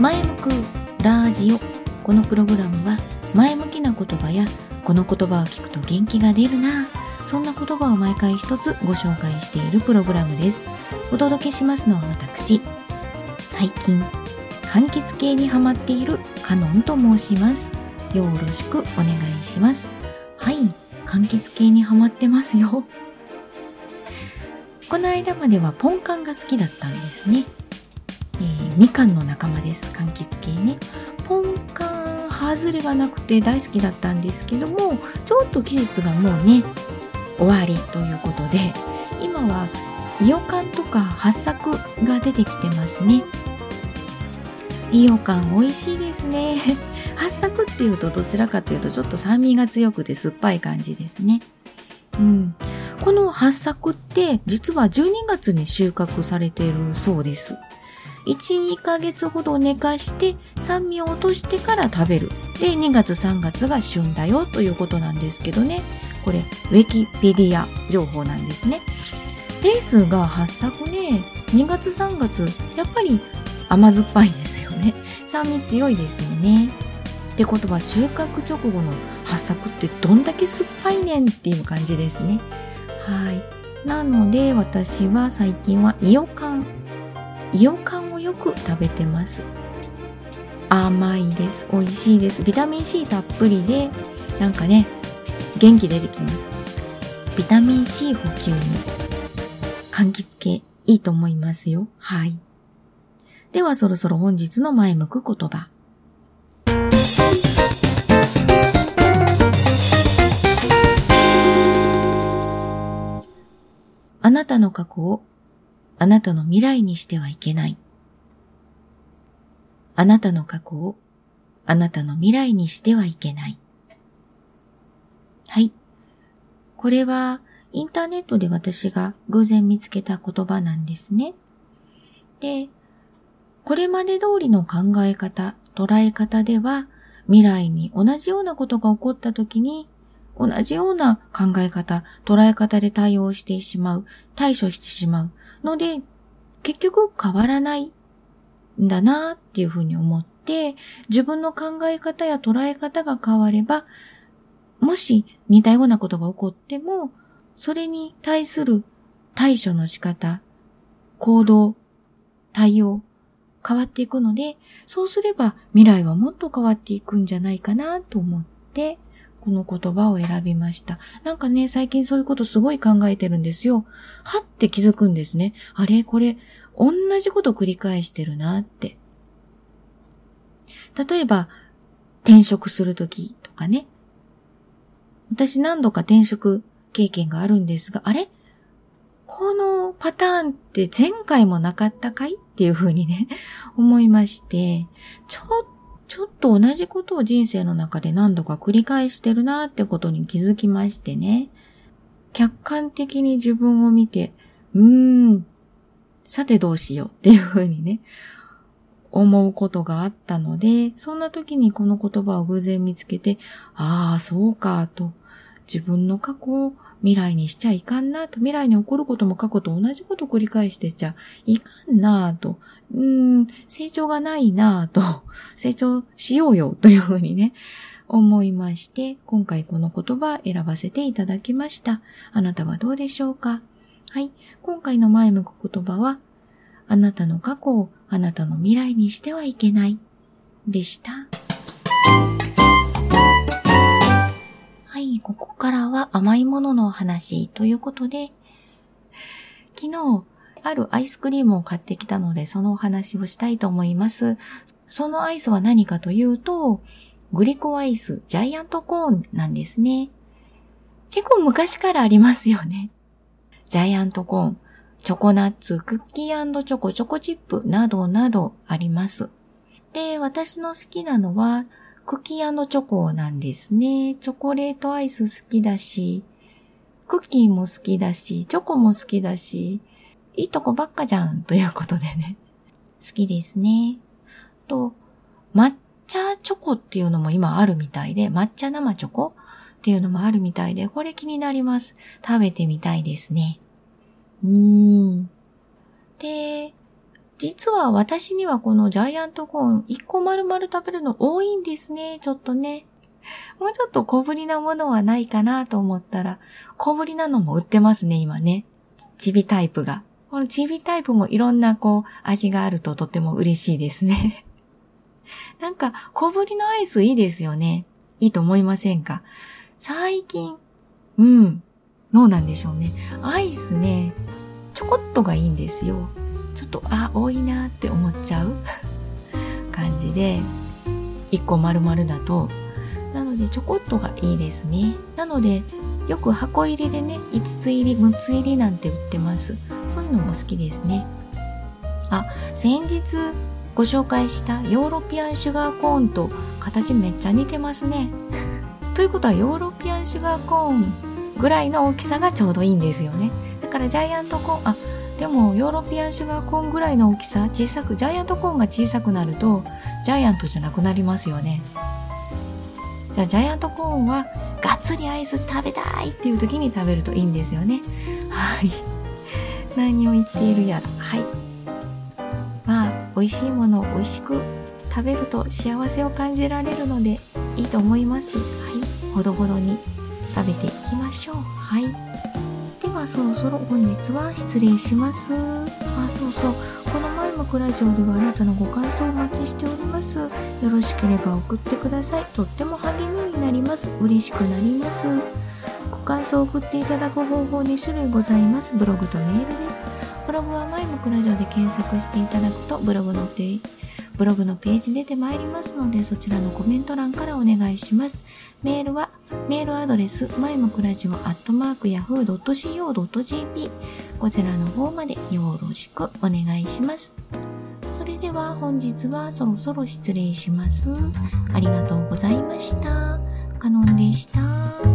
前向くラジオ。このプログラムは前向きな言葉やこの言葉を聞くと元気が出るな。そんな言葉を毎回一つご紹介しているプログラムです。お届けしますのは私。最近柑橘系にハマっているカノンと申します。よろしくお願いします。はい柑橘系にハマってますよ。この間まではポンカンが好きだったんですね、みかんの仲間です。柑橘系ね。ポンカン外れがなくて大好きだったんですけどもちょっと季節がもうね終わりということで今はイヨカンとか八作が出てきてますね。イヨカン美味しいですね。八作っていうとどちらかというとちょっと酸味が強くて酸っぱい感じですね。うん。この八作って実は12月に収穫されているそうです。1、2ヶ月ほど寝かして酸味を落としてから食べる。で、2月3月が旬だよということなんですけどね。これ、ウィキペディア情報なんですね。ですが、発作ね、2月3月、やっぱり甘酸っぱいですよね。酸味強いですよね。ってことは収穫直後の発作ってどんだけ酸っぱいねんっていう感じですね。はい。なので私は最近はイオカン、イオカンよく食べてます。甘いです。美味しいです。ビタミン C たっぷりでなんかね元気出てきます。ビタミン C 補給に柑橘系いいと思いますよ。はい。ではそろそろ本日の前向く言葉。あなたの過去をあなたの未来にしてはいけない。あなたの過去をあなたの未来にしてはいけない。はい。これはインターネットで私が偶然見つけた言葉なんですね。で、これまで通りの考え方、捉え方では未来に同じようなことが起こった時に同じような考え方、捉え方で対応してしまう、対処してしまう。ので、結局変わらないんだなっていうふうに思って、自分の考え方や捉え方が変われば、もし似たようなことが起こっても、それに対する対処の仕方、行動、対応、変わっていくので、そうすれば未来はもっと変わっていくんじゃないかなと思って、この言葉を選びました。なんかね、最近そういうことすごい考えてるんですよ。はって気づくんですね。あれこれ、同じこと繰り返してるなって。例えば、転職するときとかね。私何度か転職経験があるんですが、あれ？このパターンって前回もなかったかい？っていうふうにね、思いまして、ちょっちょっと同じことを人生の中で何度か繰り返してるなってことに気づきましてね。客観的に自分を見て、うーん、さてどうしようっていうふうにね、思うことがあったので、そんな時にこの言葉を偶然見つけて、ああ、そうか、と、自分の過去を未来にしちゃいかんなと、未来に起こることも過去と同じことを繰り返してちゃいかんなと、うん、成長がないなぁと、成長しようよというふうにね、思いまして、今回この言葉選ばせていただきました。あなたはどうでしょうか？はい。今回の前向く言葉は、あなたの過去をあなたの未来にしてはいけない。でした。はい。ここからは甘いものの話ということで、昨日、あるアイスクリームを買ってきたので、そのお話をしたいと思います。そのアイスは何かというと、グリコアイス、ジャイアントコーンなんですね。結構昔からありますよね。ジャイアントコーン、チョコナッツ、クッキーチョコ、チョコチップなどなどあります。で、私の好きなのは、クッキーチョコなんですね。チョコレートアイス好きだし、クッキーも好きだし、チョコも好きだし、いいとこばっかじゃんということでね。好きですね。と、抹茶チョコっていうのも今あるみたいで、抹茶生チョコっていうのもあるみたいで、これ気になります。食べてみたいですね。うーん。で、実は私にはこのジャイアントコーン1個丸々食べるの多いんですね、ちょっとね。もうちょっと小ぶりなものはないかなと思ったら、小ぶりなのも売ってますね、今ね。チビタイプが。このチビタイプもいろんなこう味があるととても嬉しいですね。なんか小ぶりのアイスいいですよね。いいと思いませんか？最近、うん、どうなんでしょうね。アイスね、ちょこっとがいいんですよ。ちょっと、あ、多いなって思っちゃう感じで、1個丸々だと、のでちょこっとがいいですね。なので、よく箱入りでね、5つ入り、6つ入りなんて売ってます。そういうのも好きですね。あ、先日ご紹介したヨーロピアンシュガーコーンと形めっちゃ似てますね。ということはヨーロピアンシュガーコーンぐらいの大きさがちょうどいいんですよね。だからジャイアントコーン、あ、でもヨーロピアンシュガーコーンぐらいの大きさ、小さく、ジャイアントコーンが小さくなると、ジャイアントじゃなくなりますよね。じゃあジャイアントコーンは、がっつりアイス食べたいっていう時に食べるといいんですよね。はい。何を言っているやら。はい。まあ、美味しいものを美味しく食べると幸せを感じられるのでいいと思います。はい。ほどほどに食べていきましょう。はい。ではそろそろ本日は失礼します。あ、そうそう。のクラジオではあなたのご感想をお待ちしております。よろしければ送ってください。とっても励みになります。嬉しくなります。ご感想を送っていただく方法2種類ございます。ブログとメールです。ブログは前もクラジオで検索していただくとブログのページブログのページ出てまいりますので、そちらのコメント欄からお願いします。メールは、メールアドレス、まいもくらじおアットマーク yahoo.co.jp こちらの方までよろしくお願いします。では本日はそろそろ失礼します。ありがとうございました。カノンでした。